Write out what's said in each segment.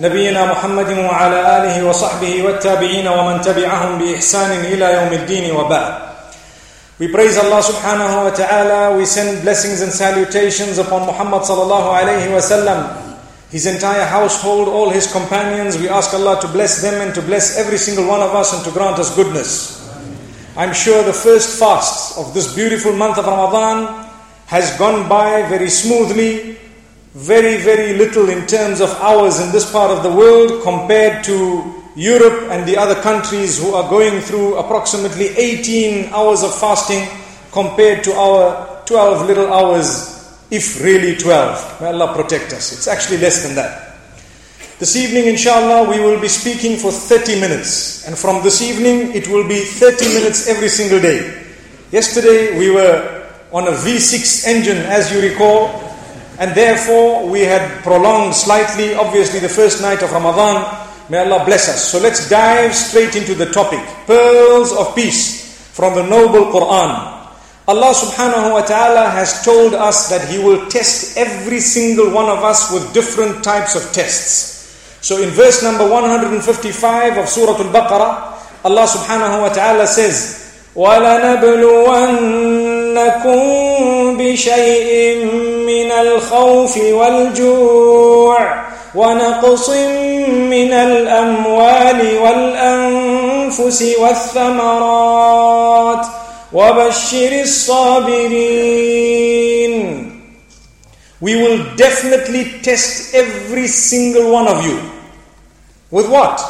نبينا محمد وعلى آله وصحبه والتابعين ومن تبعهم بإحسان إلى يوم الدين وبعد. We praise Allah subhanahu wa ta'ala, we send blessings and salutations upon Muhammad sallallahu alayhi wa sallam, his entire household, all his companions. We ask Allah to bless them and to bless every single one of us and to grant us goodness. I'm sure the first fast of this beautiful month of Ramadan has gone by very smoothly, very, very little in terms of hours in this part of the world compared to Europe and the other countries who are going through approximately 18 hours of fasting compared to our 12 little hours, if really 12. May Allah protect us. It's actually less than that. This evening, inshallah, we will be speaking for 30 minutes. And from this evening, it will be 30 minutes every single day. Yesterday, we were on a V6 engine, as you recall, and therefore we had prolonged slightly, obviously, the first night of Ramadan. May Allah bless us. So let's dive straight into the topic Pearls of Peace from the Noble Quran. Allah subhanahu wa ta'ala has told us that He will test every single one of us with different types of tests. So in verse number 155 of Surah Al-Baqarah, Allah subhanahu wa ta'ala says, وَلَنَبْلُوَنَّكُمْ بِشَيْءٍ مِّنَ الْخَوْفِ وَالْجُوعِ ونقص من الأموال والأنفس والثمرات وبشر الصابرين We will definitely test every single one of you. With what?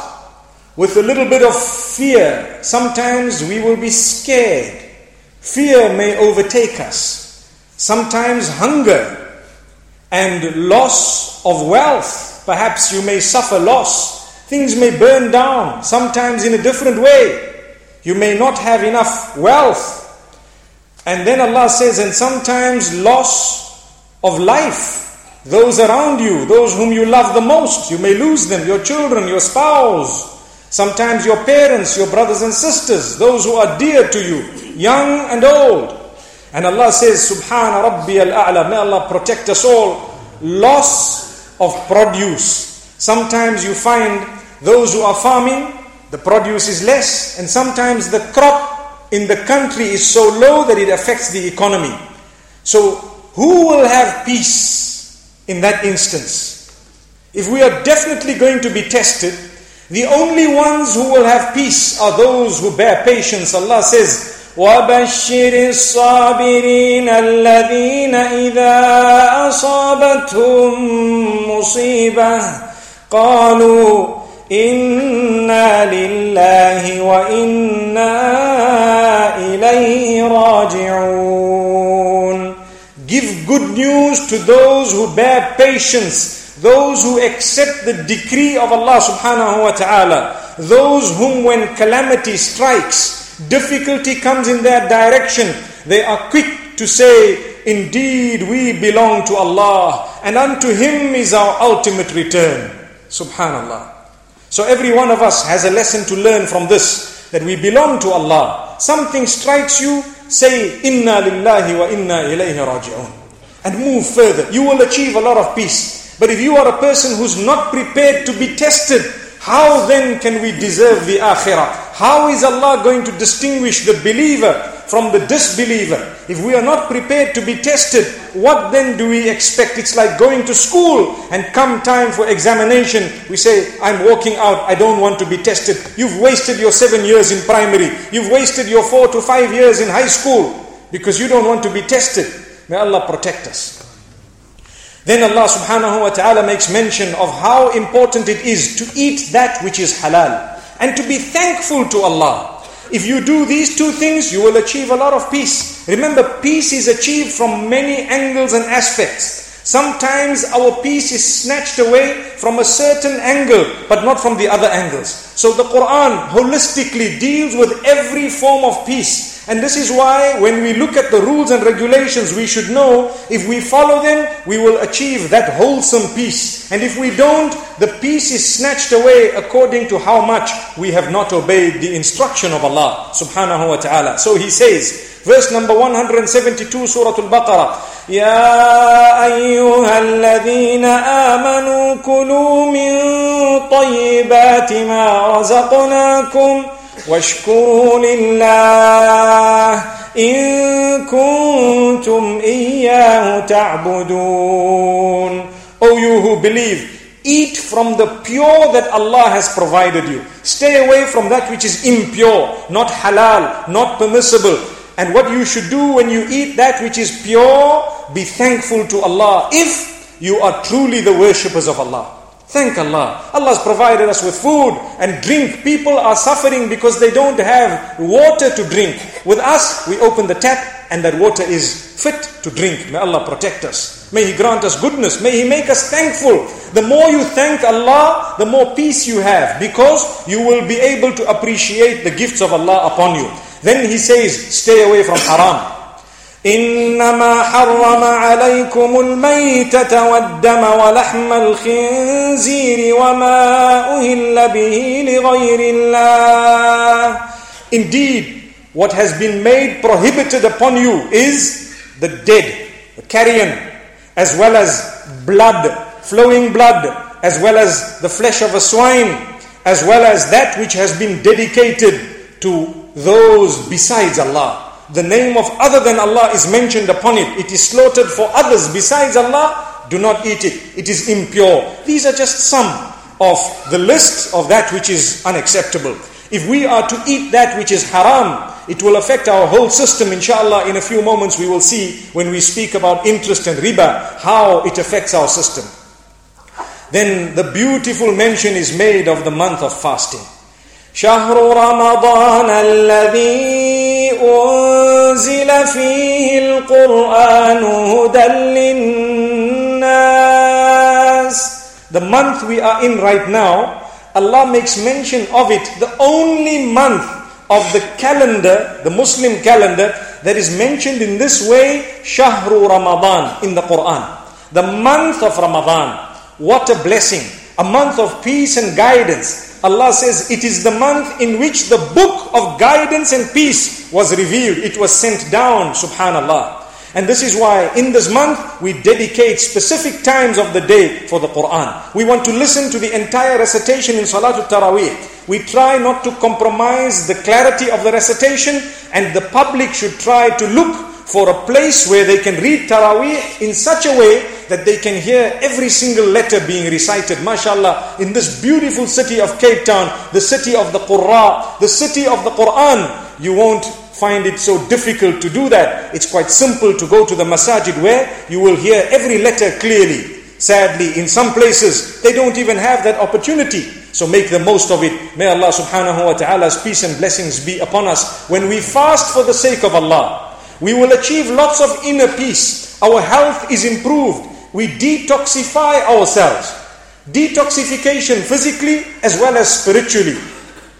With a little bit of fear. Sometimes we will be scared. Fear may overtake us. Sometimes hunger and loss of wealth. Perhaps you may suffer loss. Things may burn down, sometimes in a different way. You may not have enough wealth. And then Allah says, and sometimes loss of life. Those around you, those whom you love the most, you may lose them, your children, your spouse. Sometimes your parents, your brothers and sisters, those who are dear to you, young and old. And Allah says, Subhana Rabbi al-A'la, may Allah protect us all. Loss of produce. Sometimes you find those who are farming, the produce is less, and sometimes the crop in the country is so low that it affects the economy. So, who will have peace in that instance? If we are definitely going to be tested, the only ones who will have peace are those who bear patience. Allah says, وبشر الصابرين الذين إذا أصابتهم مصيبة قالوا إنا لله وإنا إليه راجعون Give good news to those who bear patience, those who accept the decree of Allah subhanahu wa ta'ala, those whom when calamity strikes, difficulty comes in their direction, they are quick to say, Indeed, we belong to Allah, and unto Him is our ultimate return. Subhanallah. So, every one of us has a lesson to learn from this that we belong to Allah. Something strikes you, say, Inna lillahi wa inna ilayhi raji'un. And move further. You will achieve a lot of peace. But if you are a person who's not prepared to be tested, how then can we deserve the akhirah? How is Allah going to distinguish the believer from the disbeliever? If we are not prepared to be tested, what then do we expect? It's like going to school and come time for examination, we say, I'm walking out, I don't want to be tested. You've wasted your seven years in primary, you've wasted your four to five years in high school because you don't want to be tested. May Allah protect us. Then Allah subhanahu wa ta'ala makes mention of how important it is to eat that which is halal and to be thankful to Allah. If you do these two things, you will achieve a lot of peace. Remember, peace is achieved from many angles and aspects. Sometimes our peace is snatched away from a certain angle, but not from the other angles. So the Quran holistically deals with every form of peace. And this is why when we look at the rules and regulations, we should know if we follow them, we will achieve that wholesome peace. And if we don't, the peace is snatched away according to how much we have not obeyed the instruction of Allah subhanahu wa ta'ala. So he says, verse number 172, Surah Al-Baqarah, يا أيها الذين آمنوا كلوا من طيبات ما رزقناكم واشكروا لله إن كنتم إياه تعبدون O you who believe, eat from the pure that Allah has provided you. Stay away from that which is impure, not halal, not permissible. And what you should do when you eat that which is pure, be thankful to Allah if you are truly the worshippers of Allah. Thank Allah. Allah has provided us with food and drink. People are suffering because they don't have water to drink. With us, we open the tap and that water is fit to drink. May Allah protect us. May He grant us goodness. May He make us thankful. The more you thank Allah, the more peace you have because you will be able to appreciate the gifts of Allah upon you. Then He says, stay away from haram. إنما حرم عليكم الميتة والدم ولحم الخنزير وما أهل به لغير الله Indeed, what has been made prohibited upon you is the dead, the carrion, as well as blood, flowing blood, as well as the flesh of a swine, as well as that which has been dedicated to those besides Allah. the name of other than Allah is mentioned upon it, it is slaughtered for others besides Allah, do not eat it. It is impure. These are just some of the list of that which is unacceptable. If we are to eat that which is haram, it will affect our whole system. Inshallah, in a few moments we will see when we speak about interest and riba, how it affects our system. Then the beautiful mention is made of the month of fasting. شهر رمضان الذي أنزل فيه القرآن هدى للناس The month we are in right now, Allah makes mention of it, the only month of the calendar, the Muslim calendar, that is mentioned in this way, Shahru Ramadan in the Quran. The month of Ramadan. What a blessing. A month of peace and guidance Allah says it is the month in which the book of guidance and peace was revealed. It was sent down, subhanallah. And this is why in this month we dedicate specific times of the day for the Quran. We want to listen to the entire recitation in Salatul Taraweeh. We try not to compromise the clarity of the recitation and the public should try to look for a place where they can read Taraweeh in such a way that they can hear every single letter being recited. MashaAllah, in this beautiful city of Cape Town, the city of the Qurra, the city of the Quran, you won't find it so difficult to do that. It's quite simple to go to the masajid where you will hear every letter clearly. Sadly, in some places, they don't even have that opportunity. So make the most of it. May Allah subhanahu wa ta'ala's peace and blessings be upon us. When we fast for the sake of Allah, we will achieve lots of inner peace. Our health is improved. We detoxify ourselves. Detoxification physically as well as spiritually.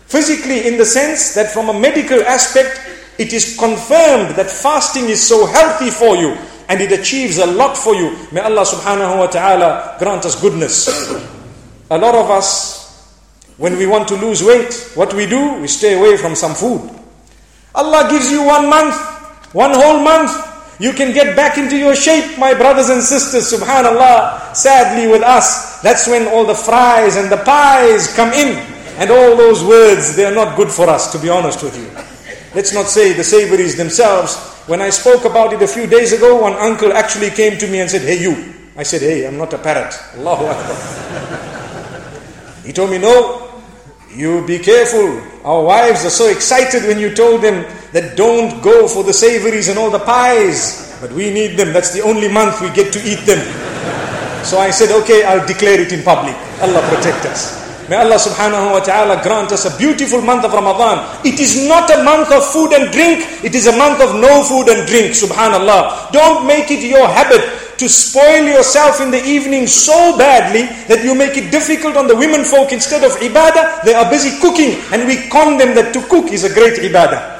Physically, in the sense that from a medical aspect, it is confirmed that fasting is so healthy for you and it achieves a lot for you. May Allah subhanahu wa ta'ala grant us goodness. A lot of us, when we want to lose weight, what we do? We stay away from some food. Allah gives you one month one whole month, you can get back into your shape, my brothers and sisters, subhanallah. Sadly, with us, that's when all the fries and the pies come in. And all those words, they are not good for us, to be honest with you. Let's not say the savories themselves. When I spoke about it a few days ago, one uncle actually came to me and said, Hey, you. I said, Hey, I'm not a parrot. Allahu Akbar. he told me, No, you be careful. Our wives are so excited when you told them that don't go for the savories and all the pies. But we need them. That's the only month we get to eat them. So I said, okay, I'll declare it in public. Allah protect us. May Allah subhanahu wa ta'ala grant us a beautiful month of Ramadan. It is not a month of food and drink, it is a month of no food and drink, subhanallah. Don't make it your habit to spoil yourself in the evening so badly that you make it difficult on the women folk instead of ibadah, they are busy cooking and we con them that to cook is a great ibadah.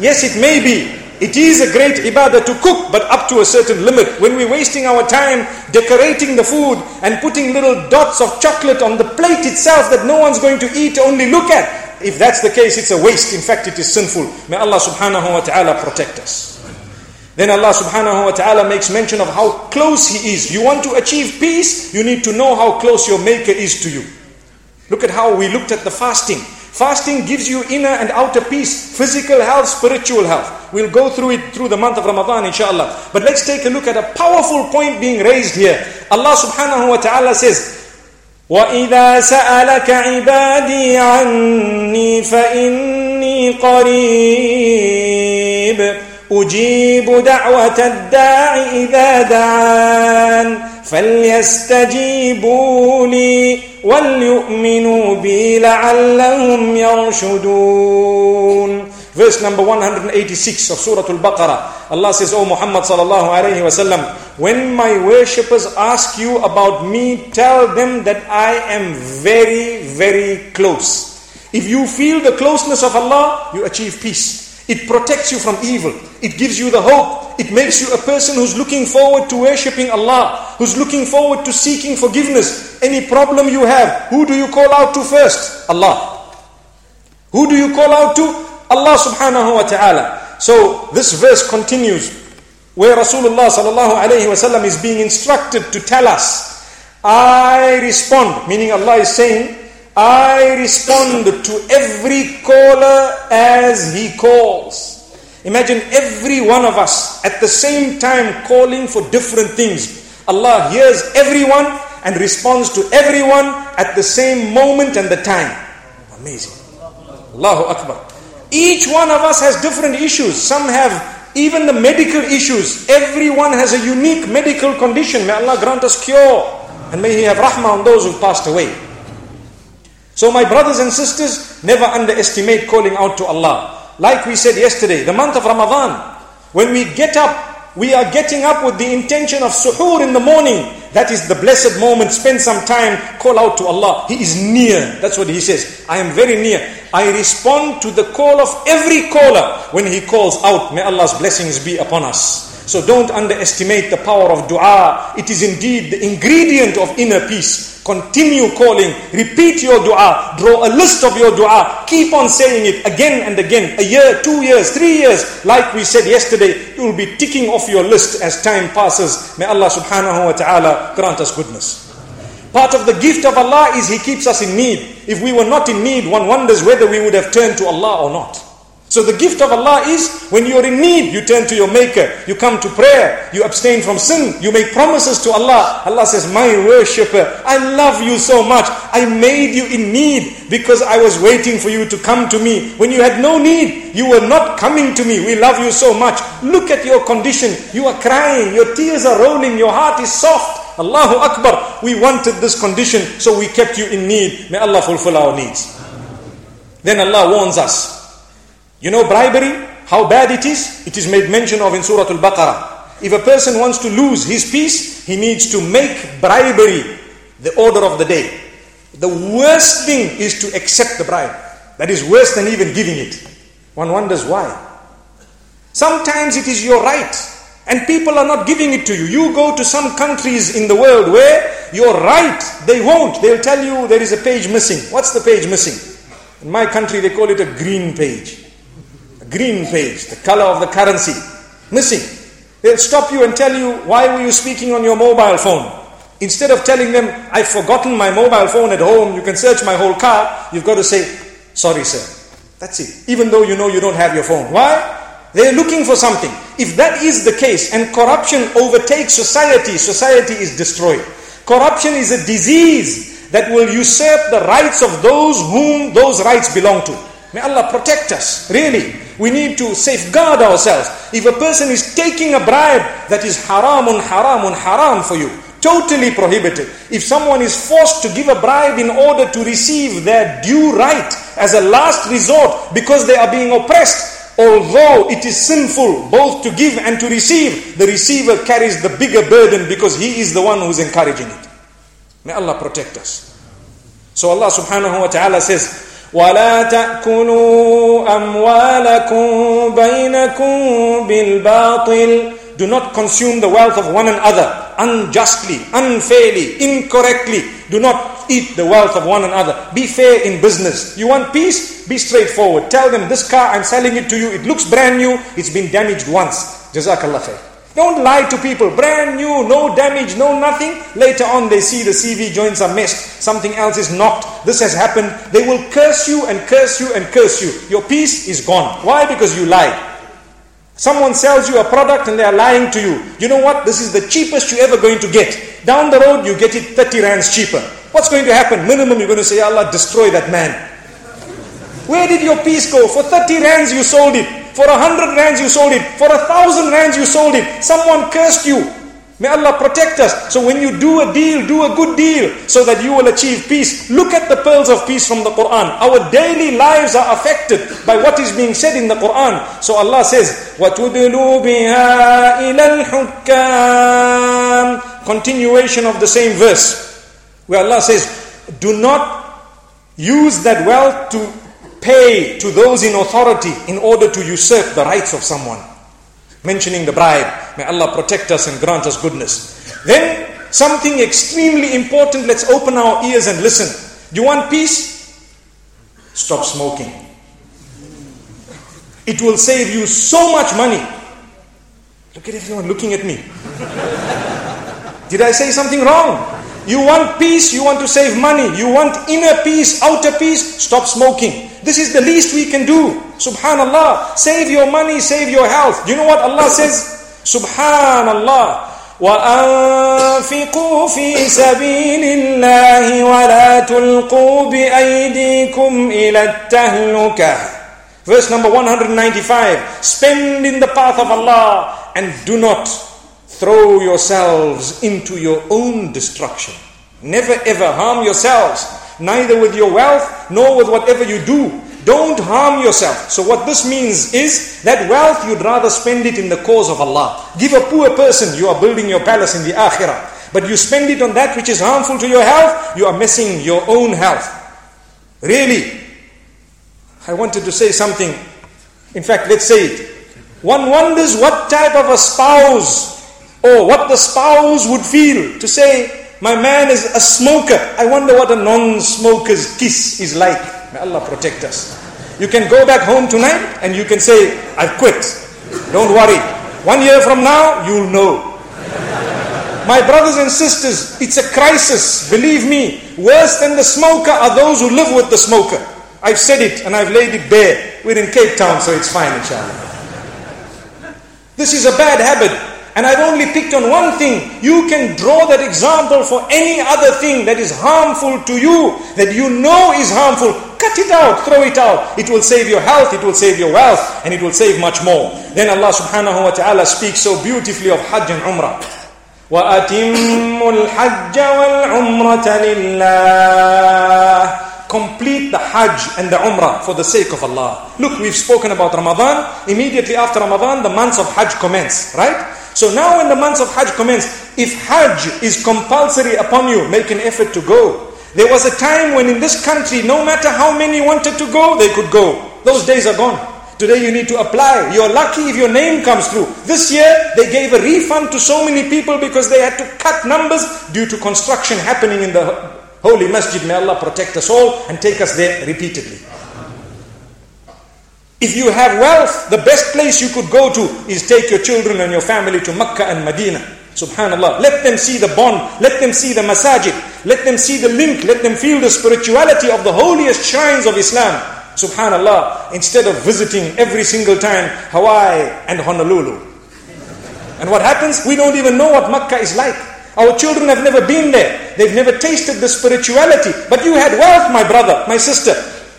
Yes, it may be. It is a great ibadah to cook, but up to a certain limit. When we're wasting our time decorating the food and putting little dots of chocolate on the plate itself that no one's going to eat, only look at, if that's the case, it's a waste. In fact, it is sinful. May Allah subhanahu wa ta'ala protect us. Then Allah subhanahu wa ta'ala makes mention of how close He is. You want to achieve peace, you need to know how close your Maker is to you. Look at how we looked at the fasting. Fasting gives you inner and outer peace, physical health, spiritual health. We'll go through it through the month of Ramadan, inshallah. But let's take a look at a powerful point being raised here. Allah subhanahu wa ta'ala says, وَإِذَا سَأَلَكَ عِبَادِي عَنِّي فَإِنِّي قَرِيبٌ أجيب دعوة الداع إذا دعان فليستجيبوا لي وليؤمنوا بي لعلهم يرشدون Verse number 186 of Surah Al-Baqarah. Allah says, O Muhammad sallallahu alayhi wasallam, when my worshippers ask you about me, tell them that I am very, very close. If you feel the closeness of Allah, you achieve peace. It protects you from evil. It gives you the hope. It makes you a person who's looking forward to worshipping Allah, who's looking forward to seeking forgiveness. Any problem you have, who do you call out to first? Allah. Who do you call out to? Allah subhanahu wa ta'ala. So this verse continues where Rasulullah sallallahu alayhi wasallam is being instructed to tell us, I respond, meaning Allah is saying, I respond to every caller as he calls. Imagine every one of us at the same time calling for different things. Allah hears everyone and responds to everyone at the same moment and the time. Amazing. Allahu Akbar. Each one of us has different issues. Some have even the medical issues. Everyone has a unique medical condition. May Allah grant us cure. And may He have rahmah on those who passed away. So, my brothers and sisters, never underestimate calling out to Allah. Like we said yesterday, the month of Ramadan, when we get up, we are getting up with the intention of suhoor in the morning. That is the blessed moment. Spend some time, call out to Allah. He is near. That's what He says. I am very near. I respond to the call of every caller when he calls out. May Allah's blessings be upon us. So don't underestimate the power of dua. It is indeed the ingredient of inner peace. Continue calling, repeat your dua, draw a list of your dua, keep on saying it again and again. A year, two years, three years, like we said yesterday, you will be ticking off your list as time passes. May Allah subhanahu wa ta'ala grant us goodness. Part of the gift of Allah is He keeps us in need. If we were not in need, one wonders whether we would have turned to Allah or not. So the gift of Allah is when you're in need, you turn to your maker, you come to prayer, you abstain from sin, you make promises to Allah. Allah says, My worshipper, I love you so much. I made you in need because I was waiting for you to come to me. When you had no need, you were not coming to me. We love you so much. Look at your condition. You are crying, your tears are rolling, your heart is soft. Allahu Akbar. We wanted this condition, so we kept you in need. May Allah fulfill our needs. Then Allah warns us. You know bribery, how bad it is? It is made mention of in Surah Al-Baqarah. If a person wants to lose his peace, he needs to make bribery the order of the day. The worst thing is to accept the bribe. That is worse than even giving it. One wonders why. Sometimes it is your right, and people are not giving it to you. You go to some countries in the world where you're right, they won't. They'll tell you there is a page missing. What's the page missing? In my country, they call it a green page green page, the color of the currency, missing. They'll stop you and tell you, why were you speaking on your mobile phone? Instead of telling them, I've forgotten my mobile phone at home, you can search my whole car, you've got to say, sorry, sir. That's it. Even though you know you don't have your phone. Why? They're looking for something. If that is the case and corruption overtakes society, society is destroyed. Corruption is a disease that will usurp the rights of those whom those rights belong to. May Allah protect us, really. We need to safeguard ourselves. If a person is taking a bribe that is haramun, haramun, haram un haram for you, totally prohibited. If someone is forced to give a bribe in order to receive their due right as a last resort because they are being oppressed, although it is sinful both to give and to receive, the receiver carries the bigger burden because he is the one who is encouraging it. May Allah protect us. So Allah subhanahu wa ta'ala says, ولا تأكلوا أموالكم بينكم بالباطل Do not consume the wealth of one another unjustly, unfairly, incorrectly. Do not eat the wealth of one another. Be fair in business. You want peace? Be straightforward. Tell them this car, I'm selling it to you. It looks brand new. It's been damaged once. Jazakallah khair. Don't lie to people. Brand new, no damage, no nothing. Later on, they see the CV joints are messed. Something else is knocked. This has happened. They will curse you and curse you and curse you. Your peace is gone. Why? Because you lied. Someone sells you a product and they are lying to you. You know what? This is the cheapest you're ever going to get. Down the road, you get it 30 rands cheaper. What's going to happen? Minimum, you're going to say, Allah, destroy that man. Where did your peace go? For 30 rands, you sold it. For a hundred rands you sold it. For a thousand rands you sold it. Someone cursed you. May Allah protect us. So when you do a deal, do a good deal so that you will achieve peace. Look at the pearls of peace from the Quran. Our daily lives are affected by what is being said in the Quran. So Allah says, وَتُدْلُوا بِهَا إِلَى الْحُكَّامِ Continuation of the same verse. Where Allah says, do not use that wealth to pay to those in authority in order to usurp the rights of someone. Mentioning the bribe. May Allah protect us and grant us goodness. Then, something extremely important. Let's open our ears and listen. Do you want peace? Stop smoking. It will save you so much money. Look at everyone looking at me. Did I say something wrong? You want peace, you want to save money, you want inner peace, outer peace, stop smoking. This is the least we can do. Subhanallah. Save your money, save your health. Do you know what Allah says? Subhanallah. وأنفقوا في سبيل الله ولا تلقوا بأيديكم إلى التهلكة Verse number 195 Spend in the path of Allah and do not throw yourselves into your own destruction. Never ever harm yourselves neither with your wealth nor with whatever you do. Don't harm yourself. So, what this means is that wealth you'd rather spend it in the cause of Allah. Give a poor person, you are building your palace in the akhirah. But you spend it on that which is harmful to your health, you are missing your own health. Really, I wanted to say something. In fact, let's say it. One wonders what type of a spouse or what the spouse would feel to say, My man is a smoker. I wonder what a non smoker's kiss is like. May Allah protect us. You can go back home tonight and you can say, I've quit. Don't worry. One year from now, you'll know. My brothers and sisters, it's a crisis. Believe me, worse than the smoker are those who live with the smoker. I've said it and I've laid it bare. We're in Cape Town, so it's fine, inshallah. This is a bad habit. And I've only picked on one thing. You can draw that example for any other thing that is harmful to you, that you know is harmful. Cut it out, throw it out. It will save your health, it will save your wealth, and it will save much more. Then Allah subhanahu wa ta'ala speaks so beautifully of Hajj and Umrah. وَأَتِمُّوا الْحَجَّ وَالْعُمْرَةَ لِلَّهِ complete the Hajj and the Umrah for the sake of Allah. Look, we've spoken about Ramadan. Immediately after Ramadan, the months of Hajj commence, right? So now when the months of Hajj commence, if Hajj is compulsory upon you, make an effort to go. There was a time when in this country, no matter how many wanted to go, they could go. Those days are gone. Today you need to apply. You're lucky if your name comes through. This year they gave a refund to so many people because they had to cut numbers due to construction happening in the holy masjid. May Allah protect us all and take us there repeatedly. If you have wealth, the best place you could go to is take your children and your family to Mecca and Medina. Subhanallah. Let them see the bond. Let them see the masajid. Let them see the link. Let them feel the spirituality of the holiest shrines of Islam. Subhanallah. Instead of visiting every single time Hawaii and Honolulu. And what happens? We don't even know what Mecca is like. Our children have never been there. They've never tasted the spirituality. But you had wealth, my brother, my sister.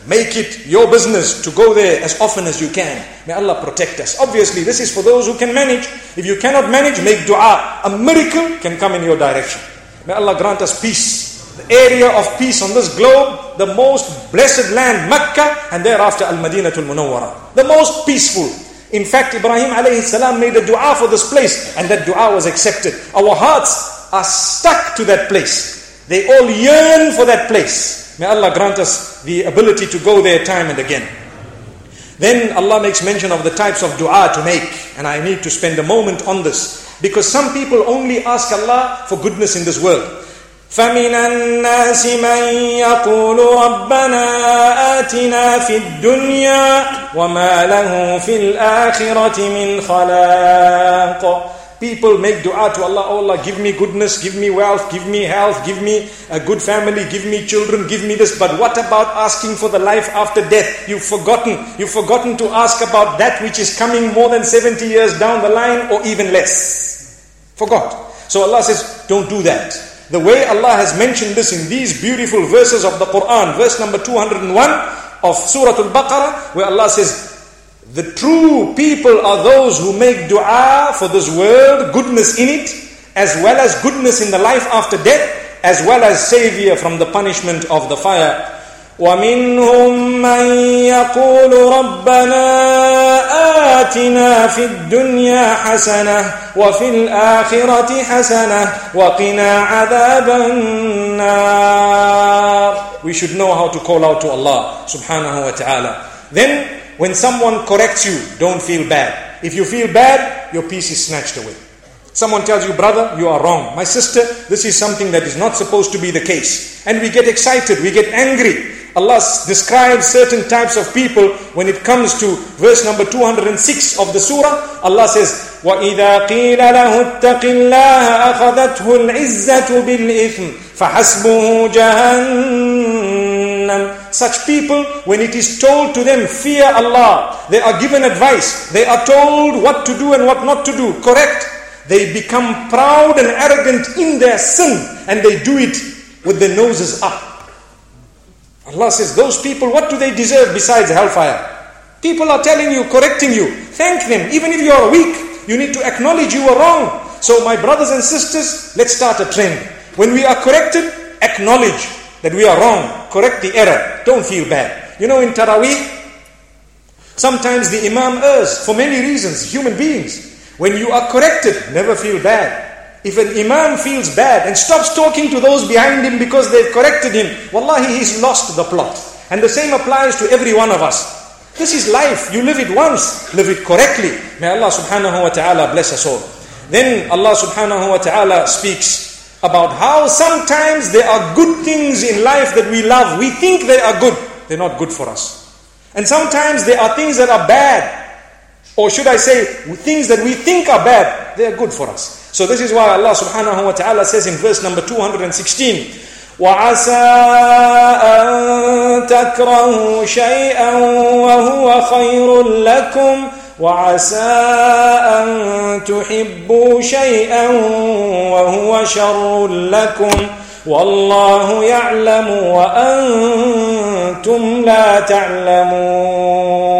Make it your business to go there as often as you can. May Allah protect us. Obviously, this is for those who can manage. If you cannot manage, make dua. A miracle can come in your direction. May Allah grant us peace. The area of peace on this globe, the most blessed land, Mecca, and thereafter Al-Madinatul Munawwara. The most peaceful. In fact, Ibrahim alayhi salam made a dua for this place, and that dua was accepted. Our hearts are stuck to that place. They all yearn for that place. May Allah grant us the ability to go there time and again. Then Allah makes mention of the types of dua to make, and I need to spend a moment on this. Because some people only ask Allah for goodness in this world. فمن الناس من يقول ربنا آتنا في الدنيا وما له في الآخرة من خلاق People make dua to Allah, oh Allah, give me goodness, give me wealth, give me health, give me a good family, give me children, give me this. But what about asking for the life after death? You've forgotten. You've forgotten to ask about that which is coming more than 70 years down the line or even less. Forgot. So Allah says, don't do that. The way Allah has mentioned this in these beautiful verses of the Quran, verse number 201 of Surah Al-Baqarah, where Allah says, the true people are those who make dua for this world, goodness in it, as well as goodness in the life after death, as well as savior from the punishment of the fire. ومنهم من يقول ربنا آتنا في الدنيا حسنة وفي الآخرة حسنة وقنا عذاب النار We should know how to call out to Allah subhanahu wa ta'ala. Then when someone corrects you, don't feel bad. If you feel bad, your peace is snatched away. Someone tells you, brother, you are wrong. My sister, this is something that is not supposed to be the case. And we get excited, we get angry. Allah describes certain types of people when it comes to verse number 206 of the surah. Allah says, وَإِذَا قِيلَ لَهُ اتَّقِ اللَّهَ أَخَذَتْهُ الْعِزَّةُ بِالْإِثْمِ فَحَسْبُهُ جَهَنَّمْ such people, when it is told to them, fear Allah, they are given advice, they are told what to do and what not to do, correct? They become proud and arrogant in their sin and they do it with their noses up. Allah says, those people, what do they deserve besides hellfire? People are telling you, correcting you. Thank them. Even if you are weak, you need to acknowledge you are wrong. So, my brothers and sisters, let's start a trend. When we are corrected, acknowledge that we are wrong, correct the error, don't feel bad. You know, in Taraweeh, sometimes the Imam errs for many reasons, human beings. When you are corrected, never feel bad. If an Imam feels bad and stops talking to those behind him because they've corrected him, wallahi, he's lost the plot. And the same applies to every one of us. This is life. You live it once, live it correctly. May Allah subhanahu wa ta'ala bless us all. Then Allah subhanahu wa ta'ala speaks about how sometimes there are good things in life that we love. We think they are good, they're not good for us. And sometimes there are things that are bad, or should I say, things that we think are bad, they are good for us. So this is why Allah subhanahu wa ta'ala says in verse number 216, وعسى أن تكرهوا شيئا وهو خير لكم وعسى أن تحبوا شيئا وهو شر لكم والله يعلم وأنتم لا تعلمون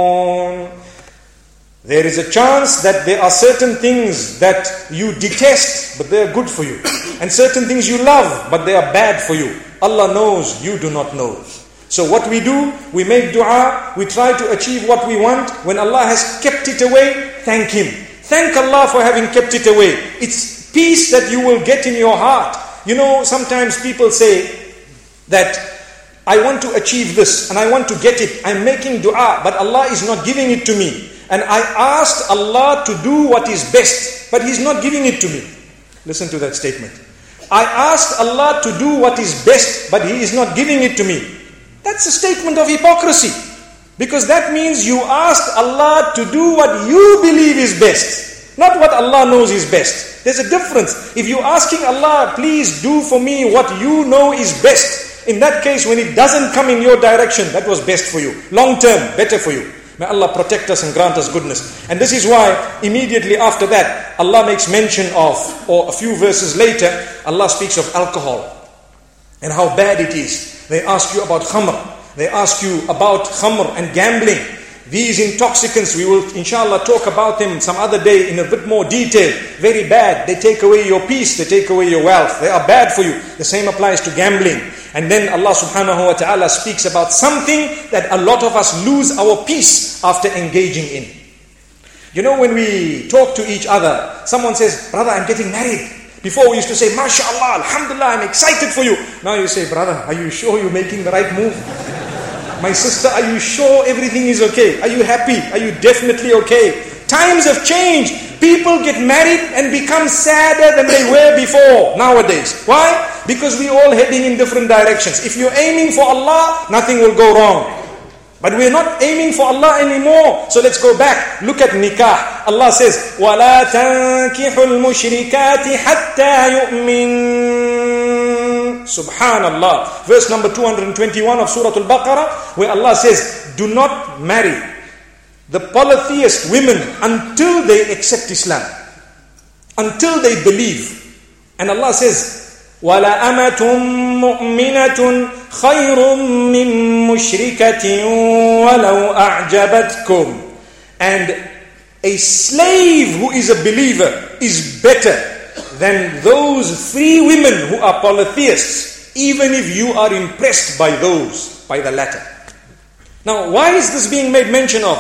There is a chance that there are certain things that you detest, but they are good for you. And certain things you love, but they are bad for you. Allah knows, you do not know. So what we do, we make dua, we try to achieve what we want. When Allah has kept it away, thank Him. Thank Allah for having kept it away. It's peace that you will get in your heart. You know, sometimes people say that I want to achieve this and I want to get it. I'm making dua, but Allah is not giving it to me. And I asked Allah to do what is best, but He's not giving it to me. Listen to that statement. I asked Allah to do what is best, but He is not giving it to me. That's a statement of hypocrisy. Because that means you asked Allah to do what you believe is best, not what Allah knows is best. There's a difference. If you're asking Allah, please do for me what you know is best, in that case, when it doesn't come in your direction, that was best for you. Long term, better for you. May Allah protect us and grant us goodness. And this is why, immediately after that, Allah makes mention of, or a few verses later, Allah speaks of alcohol and how bad it is. They ask you about khamr. They ask you about khamr and gambling. These intoxicants, we will inshallah talk about them some other day in a bit more detail. Very bad. They take away your peace, they take away your wealth. They are bad for you. The same applies to gambling. And then Allah subhanahu wa ta'ala speaks about something that a lot of us lose our peace after engaging in. You know, when we talk to each other, someone says, Brother, I'm getting married. Before we used to say, MashaAllah, Alhamdulillah, I'm excited for you. Now you say, Brother, are you sure you're making the right move? My sister, are you sure everything is okay? Are you happy? Are you definitely okay? Times have changed. People get married and become sadder than they were before nowadays. Why? Because we're all heading in different directions. If you're aiming for Allah, nothing will go wrong. But we're not aiming for Allah anymore. So let's go back. Look at nikah. Allah says, وَلَا تَنْكِحُوا الْمُشْرِكَاتِ حَتَّى يُؤْمِنُوا Subhanallah. Verse number 221 of Surah Al-Baqarah, where Allah says, Do not marry the polytheist women until they accept Islam. Until they believe. And Allah says, وَلَأَمَةٌ مُؤْمِنَةٌ خَيْرٌ مِّن مُشْرِكَةٍ وَلَوْ أَعْجَبَتْكُمْ And a slave who is a believer is better than those three women who are polytheists, even if you are impressed by those, by the latter. Now, why is this being made mention of?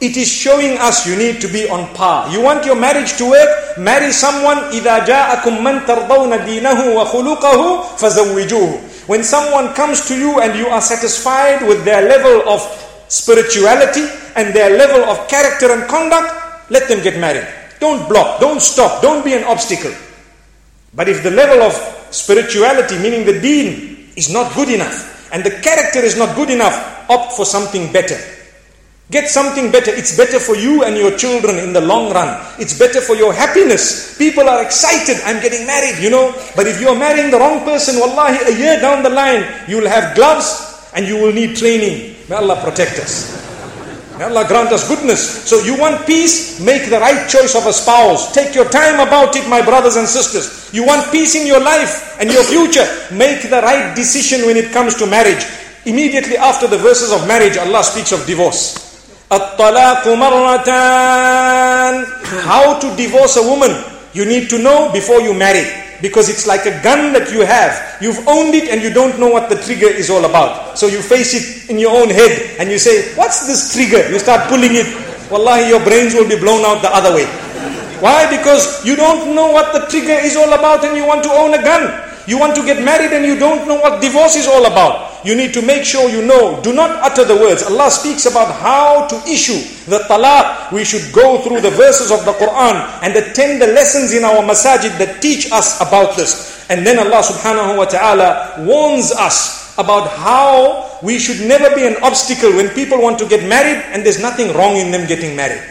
It is showing us you need to be on par. You want your marriage to work? Marry someone إِذَا جَاءَكُم مَّن تَرْضَوْنَ دِينَهُ وَخُلُقَهُ فَزَوِّجُوهُ when someone comes to you and you are satisfied with their level of spirituality and their level of character and conduct, let them get married. Don't block, don't stop, don't be an obstacle. But if the level of spirituality, meaning the deen, is not good enough, and the character is not good enough, opt for something better. Get something better. It's better for you and your children in the long run. It's better for your happiness. People are excited. I'm getting married, you know. But if you're marrying the wrong person, wallahi, a year down the line, you will have gloves and you will need training. May Allah protect us. May Allah grant us goodness. So you want peace? Make the right choice of a spouse. Take your time about it, my brothers and sisters. You want peace in your life and your future? Make the right decision when it comes to marriage. Immediately after the verses of marriage, Allah speaks of divorce. How to divorce a woman? You need to know before you marry because it's like a gun that you have. You've owned it and you don't know what the trigger is all about. So you face it in your own head and you say, What's this trigger? You start pulling it. Wallahi, your brains will be blown out the other way. Why? Because you don't know what the trigger is all about and you want to own a gun. You want to get married and you don't know what divorce is all about. You need to make sure you know. Do not utter the words. Allah speaks about how to issue the talaq. We should go through the verses of the Quran and attend the lessons in our masajid that teach us about this. And then Allah subhanahu wa ta'ala warns us about how we should never be an obstacle when people want to get married and there's nothing wrong in them getting married.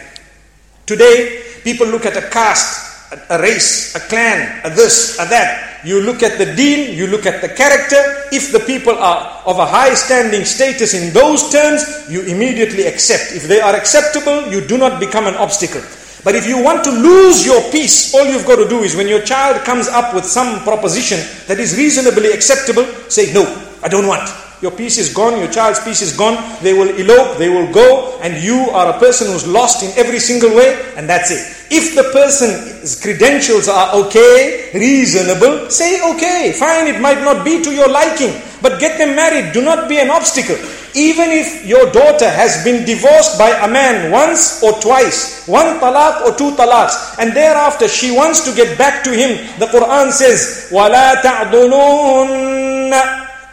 Today, people look at a caste, a race, a clan, a this, a that you look at the deen, you look at the character. If the people are of a high standing status in those terms, you immediately accept. If they are acceptable, you do not become an obstacle. But if you want to lose your peace, all you've got to do is when your child comes up with some proposition that is reasonably acceptable, say, No, I don't want. Your peace is gone, your child's peace is gone. They will elope, they will go, and you are a person who's lost in every single way, and that's it. If the person's credentials are okay, reasonable, say okay, fine, it might not be to your liking, but get them married. Do not be an obstacle. Even if your daughter has been divorced by a man once or twice, one talaq or two talaqs, and thereafter she wants to get back to him, the Quran says, وَلَا تَعْضُلُونَ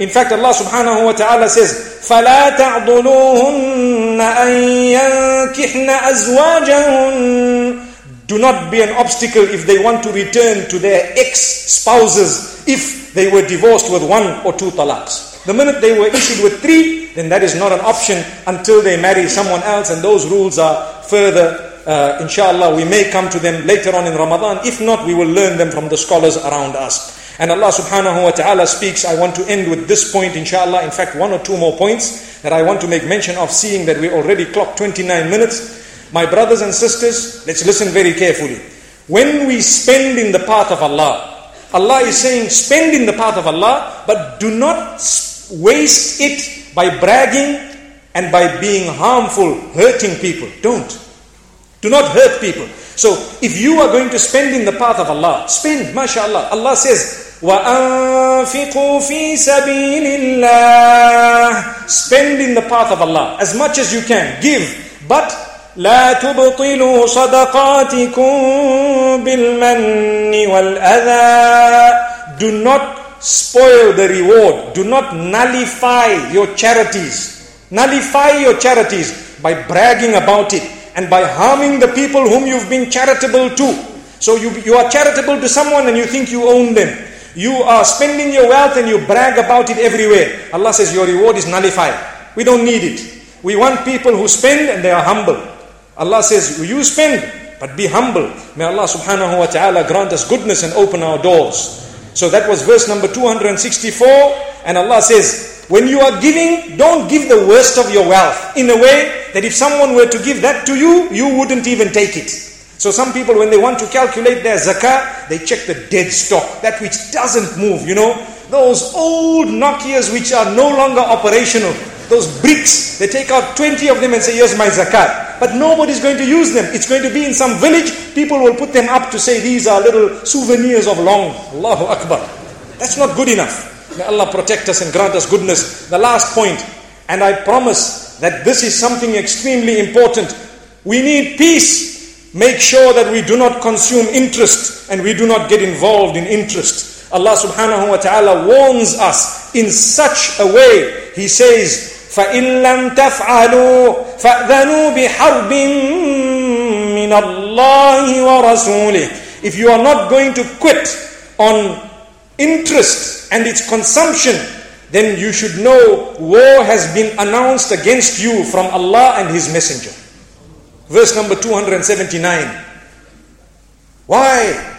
in fact, Allah subhanahu wa ta'ala says, فَلَا تَعْضُلُوهُنَّ أَن يَنكِحْنَ أَزْوَاجَهُنَّ Do not be an obstacle if they want to return to their ex-spouses if they were divorced with one or two talaqs. The minute they were issued with three, then that is not an option until they marry someone else and those rules are further uh, inshallah, we may come to them later on in Ramadan. If not, we will learn them from the scholars around us. And Allah subhanahu wa ta'ala speaks, I want to end with this point inshallah, in fact one or two more points that I want to make mention of seeing that we already clocked 29 minutes. My brothers and sisters, let's listen very carefully. When we spend in the path of Allah, Allah is saying spend in the path of Allah, but do not waste it by bragging and by being harmful, hurting people. Don't. Do not hurt people. So if you are going to spend in the path of Allah, spend, mashallah. Allah says, وَأَنفِقُوا فِي سَبِيلِ اللَّهِ Spend in the path of Allah as much as you can. Give. But لا تبطلوا صدقاتكم بالمن والأذى Do not spoil the reward. Do not nullify your charities. Nullify your charities by bragging about it and by harming the people whom you've been charitable to. So you, you are charitable to someone and you think you own them. You are spending your wealth and you brag about it everywhere. Allah says your reward is nullified. We don't need it. We want people who spend and they are humble. Allah says, you spend, but be humble. May Allah subhanahu wa ta'ala grant us goodness and open our doors. So that was verse number 264. And Allah says, when you are giving, don't give the worst of your wealth in a way that if someone were to give that to you, you wouldn't even take it. So some people, when they want to calculate their zakah, they check the dead stock, that which doesn't move, you know. Those old Nokias which are no longer operational, those bricks, they take out 20 of them and say, here's my zakat. But nobody's going to use them. It's going to be in some village. People will put them up to say these are little souvenirs of long. Allahu Akbar. That's not good enough. May Allah protect us and grant us goodness. The last point, and I promise that this is something extremely important. We need peace. Make sure that we do not consume interest and we do not get involved in interest. Allah subhanahu wa ta'ala warns us in such a way. He says, فإن لم تفعلوا فأذنوا بحرب من الله ورسوله If you are not going to quit on interest and its consumption, then you should know war has been announced against you from Allah and His Messenger. Verse number 279. Why?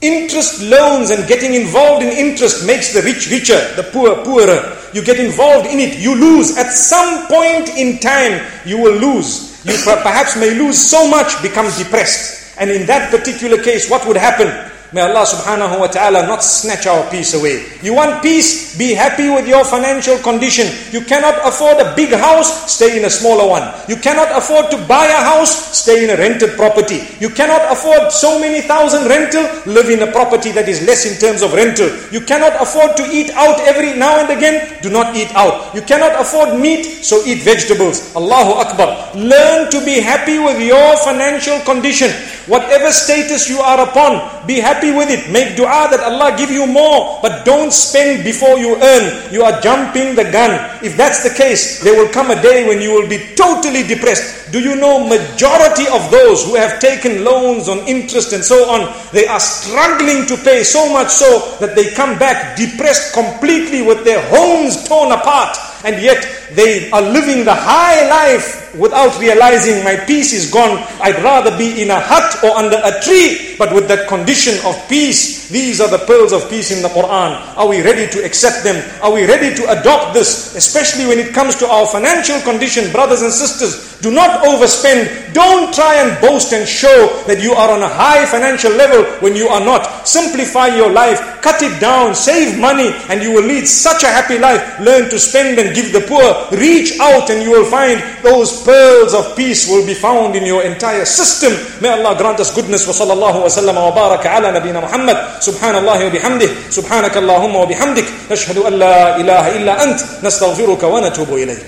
Interest loans and getting involved in interest makes the rich richer, the poor poorer. You get involved in it, you lose. At some point in time, you will lose. You perhaps may lose so much, become depressed. And in that particular case, what would happen? May Allah subhanahu wa ta'ala not snatch our peace away. You want peace? Be happy with your financial condition. You cannot afford a big house, stay in a smaller one. You cannot afford to buy a house, stay in a rented property. You cannot afford so many thousand rental, live in a property that is less in terms of rental. You cannot afford to eat out every now and again, do not eat out. You cannot afford meat, so eat vegetables. Allahu Akbar. Learn to be happy with your financial condition. Whatever status you are upon, be happy with it. Make dua that Allah give you more. But don't spend before you earn. You are jumping the gun. If that's the case, there will come a day when you will be totally depressed. Do you know majority of those who have taken loans on interest and so on, they are struggling to pay so much so that they come back depressed completely with their homes torn apart and yet they are living the high life without realizing my peace is gone. I'd rather be in a hut or under a tree, but with that condition of peace. These are the pearls of peace in the Quran. Are we ready to accept them? Are we ready to adopt this? Especially when it comes to our financial condition, brothers and sisters. Do not overspend. Don't try and boast and show that you are on a high financial level when you are not. Simplify your life, cut it down, save money, and you will lead such a happy life. Learn to spend and give the poor. Reach out and you will find those pearls of peace will be found in your entire system. May Allah grant us goodness. وصلى الله وسلم وبارك على نبينا محمد سبحان الله وبحمده سبحانك اللهم وبحمدك نشهد أن لا إله إلا أنت نستغفرك ونتوب إليك